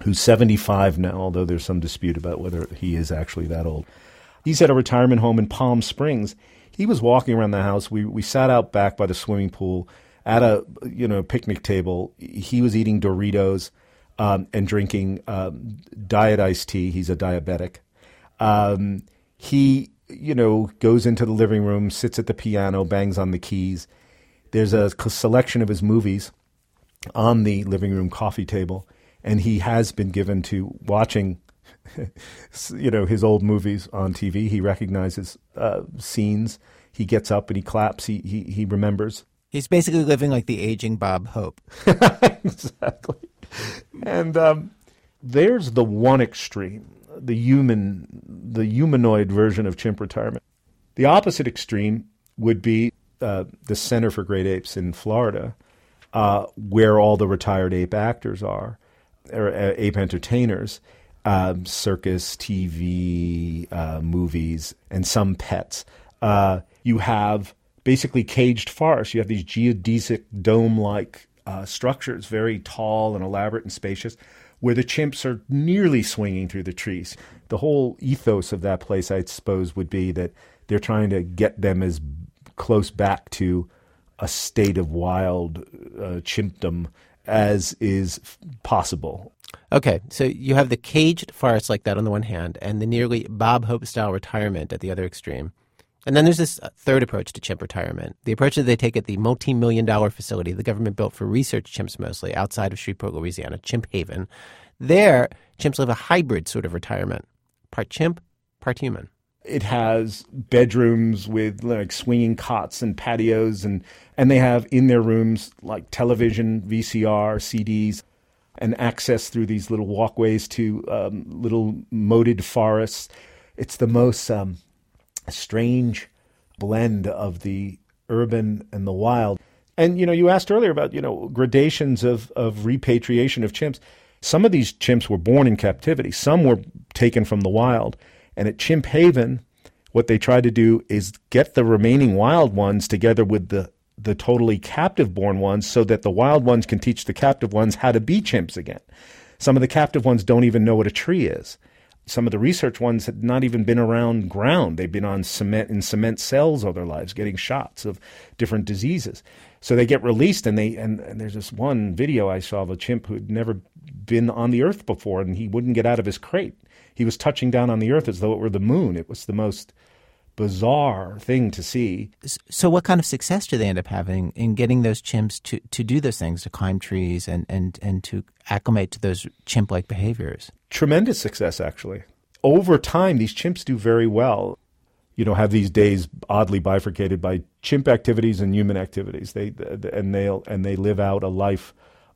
Who's seventy five now? Although there's some dispute about whether he is actually that old. He's at a retirement home in Palm Springs. He was walking around the house. We we sat out back by the swimming pool at a you know picnic table. He was eating Doritos um, and drinking um, diet iced tea. He's a diabetic. Um, he you know goes into the living room, sits at the piano, bangs on the keys. There's a selection of his movies on the living room coffee table, and he has been given to watching you know his old movies on TV. He recognizes uh, scenes. He gets up and he claps. He he he remembers. He's basically living like the aging Bob Hope. exactly. And um, there's the one extreme, the human, the humanoid version of chimp retirement. The opposite extreme would be uh, the Center for Great Apes in Florida, uh, where all the retired ape actors are, or uh, ape entertainers um, circus, TV, uh, movies, and some pets. Uh, you have basically caged forests. You have these geodesic dome like uh, structures, very tall and elaborate and spacious, where the chimps are nearly swinging through the trees. The whole ethos of that place, I suppose, would be that they're trying to get them as close back to a state of wild uh, chimpdom as is possible. Okay, so you have the caged farce like that on the one hand, and the nearly Bob Hope style retirement at the other extreme. And then there's this uh, third approach to chimp retirement. The approach that they take at the multi million dollar facility the government built for research chimps mostly outside of Shreveport, Louisiana, Chimp Haven. There, chimps live a hybrid sort of retirement part chimp, part human. It has bedrooms with like swinging cots and patios, and, and they have in their rooms like television, VCR, CDs, and access through these little walkways to um, little moated forests. It's the most um, strange blend of the urban and the wild. And you know, you asked earlier about you know gradations of of repatriation of chimps. Some of these chimps were born in captivity. Some were taken from the wild. And at Chimp Haven, what they tried to do is get the remaining wild ones together with the the totally captive born ones so that the wild ones can teach the captive ones how to be chimps again. Some of the captive ones don't even know what a tree is. Some of the research ones had not even been around ground. They've been on cement in cement cells all their lives, getting shots of different diseases. So they get released, and they and, and there's this one video I saw of a chimp who'd never been on the earth before, and he wouldn't get out of his crate. He was touching down on the earth as though it were the moon. It was the most bizarre thing to see. So, what kind of success do they end up having in getting those chimps to, to do those things, to climb trees and, and, and to acclimate to those chimp like behaviors? Tremendous success, actually. Over time, these chimps do very well. You know, have these days oddly bifurcated by chimp activities and human activities. They and they and they live out a life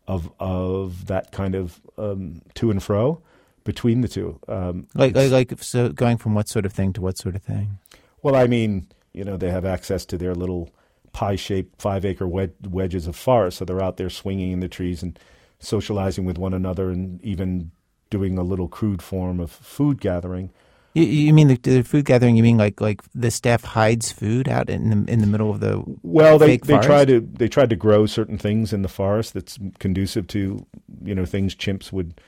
of of that kind of um, to and fro between the two. Um, like, like, like, so going from what sort of thing to what sort of thing? Well, I mean, you know, they have access to their little pie-shaped five-acre wed- wedges of forest, so they're out there swinging in the trees and socializing with one another, and even doing a little crude form of food gathering. You, you mean the, the, food gathering? You mean like like the staff hides food out in the in the middle of the well? They they forest? try to they tried to grow certain things in the forest that's conducive to you know things chimps would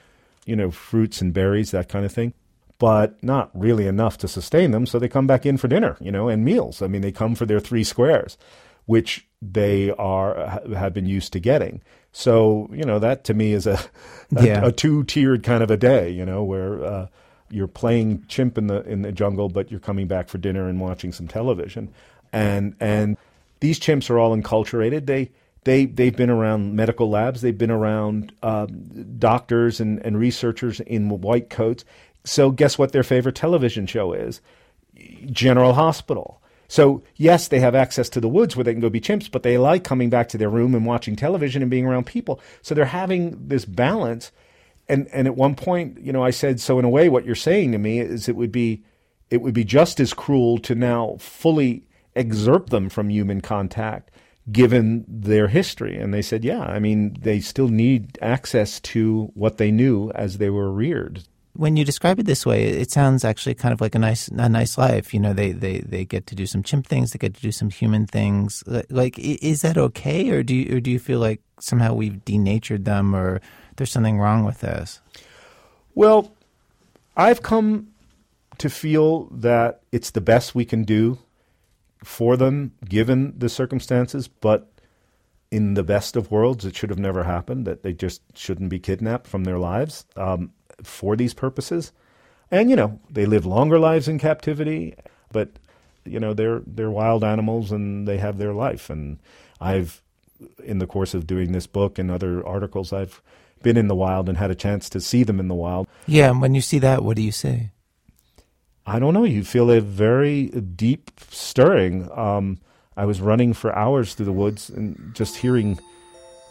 you know fruits and berries that kind of thing but not really enough to sustain them. So they come back in for dinner, you know, and meals. I mean, they come for their three squares, which they are have been used to getting. So you know, that to me is a a, Yeah. a two tiered kind of a day, you know, where uh, you're playing chimp in the in the jungle, but you're coming back for dinner and watching some television, and and these chimps are all enculturated. They they they've been around medical labs. They've been around um, doctors and, and researchers in white coats. So guess what their favorite television show is? General Hospital. So yes, they have access to the woods where they can go be chimps, but they like coming back to their room and watching television and being around people. So they're having this balance. And and at one point, you know, I said, so in a way, what you're saying to me is it would be it would be just as cruel to now fully excerpt them from human contact given their history. And they said, yeah, I mean, they still need access to what they knew as they were reared. When you describe it this way, it sounds actually kind of like a nice, a nice life. You know, they, they, they get to do some chimp things, they get to do some human things. Like, is that okay, or do you, or do you feel like somehow we've denatured them, or there's something wrong with this? Well, I've come to feel that it's the best we can do for them given the circumstances, but in the best of worlds, it should have never happened, that they just shouldn't be kidnapped from their lives um, for these purposes. And, you know, they live longer lives in captivity, but, you know, they're, they're wild animals and they have their life. And I've, in the course of doing this book and other articles, I've been in the wild and had a chance to see them in the wild. Yeah, and when you see that, what do you say? I don't know. You feel a very deep stirring. Um, I was running for hours through the woods and just hearing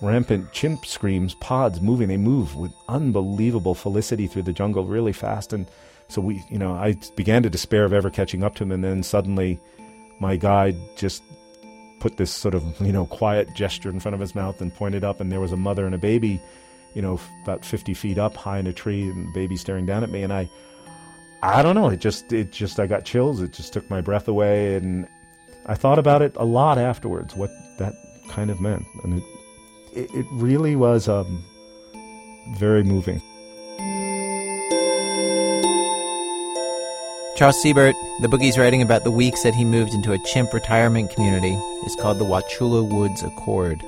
rampant chimp screams, pods moving. They move with unbelievable felicity through the jungle really fast. And so we, you know, I began to despair of ever catching up to them. And then suddenly my guide just put this sort of, you know, quiet gesture in front of his mouth and pointed up. And there was a mother and a baby, you know, about 50 feet up high in a tree and the baby staring down at me. And I, I don't know. It just, it just, I got chills. It just took my breath away, and I thought about it a lot afterwards. What that kind of meant, and it, it, it really was um, very moving. Charles Siebert, the book he's writing about the weeks that he moved into a chimp retirement community, is called the Wauchula Woods Accord.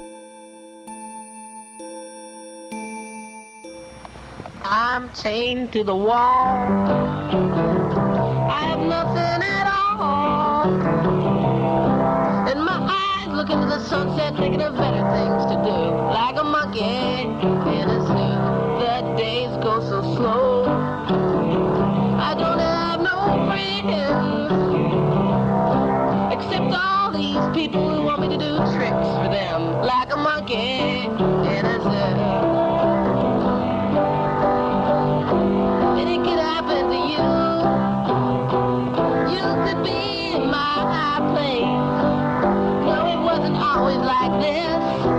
I'm chained to the wall. I have nothing at all into the sunset, thinking of better things to do. Like a monkey in a zoo. The days go so slow. I don't have no friends. Except all these people who want me to do tricks for them. Like a monkey always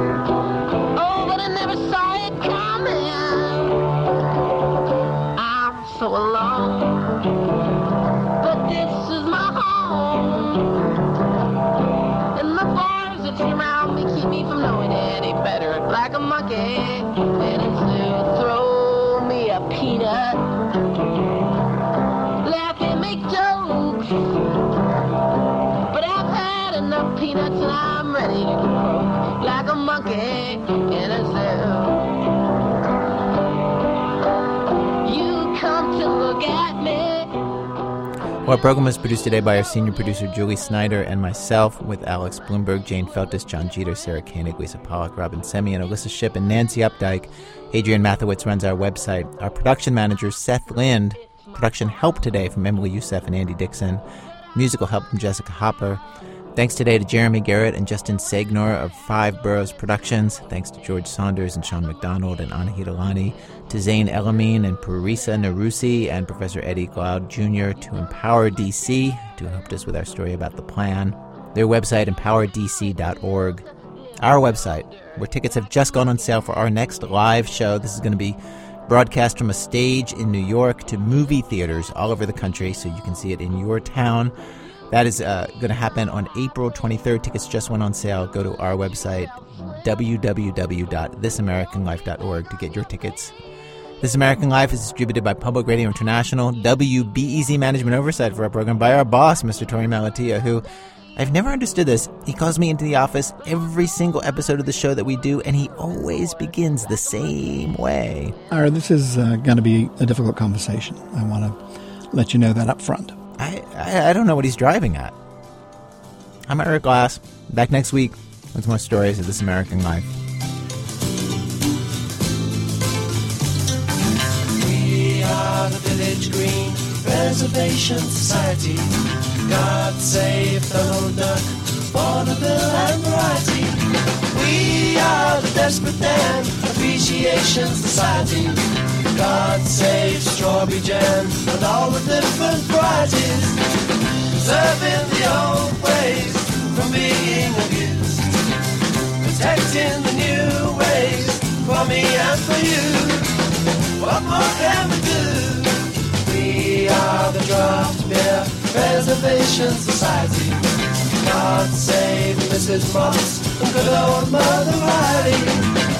Like a monkey in a zoo. You come to look at me. Well, our program was produced today by our senior producer Julie Snyder and myself, with Alex Blumberg, Jane Feltus, Jon Jeter, Sarah Koenig, Lisa Pollak, Robyn Semien, and Alissa Shipp, and Nancy Updike. Adrienne Mathiowetz runs our website. Our production manager, Seth Lind. Production help today from Emily Youssef and Andy Dixon. Musical help from Jessica Hopper. Thanks today to Jeremy Garrett and Justin Segnor of Five Boroughs Productions. Thanks to George Saunders and Sean McDonald and Anahit Alani. To Zane Elamine and Parisa Narusi and Professor Eddie Glaude Jr. To Empower DC, who helped us with our story about the plan. Their website, empowerdc.org. Our website, where tickets have just gone on sale for our next live show. This is going to be broadcast from a stage in New York to movie theaters all over the country, so you can see it in your town. That is uh, going to happen on April 23rd. Tickets just went on sale. Go to our website, www.thisamericanlife.org, to get your tickets. This American Life is distributed by Public Radio International, WBEZ Management Oversight for our program by our boss, Mr. Torey Malatia, who I've never understood this. He calls me into the office every single episode of the show that we do, and he always begins the same way. Ira, this is uh, going to be a difficult conversation. I want to let you know that up front. I, I, I don't know what he's driving at. I'm Ira Glass. Back next week with more stories of This American Life. We are the Village Green Preservation Society. God save the duck, vaudeville and variety. We are the Desperate Dan Appreciation Society. God save strawberry jam and all the different varieties. Preserving the old ways from being abused. Protecting the new ways for me and for you. What more can we do? We are the Draft Beer Preservation Society. God save Mrs. Mopp and good old Mother Riley.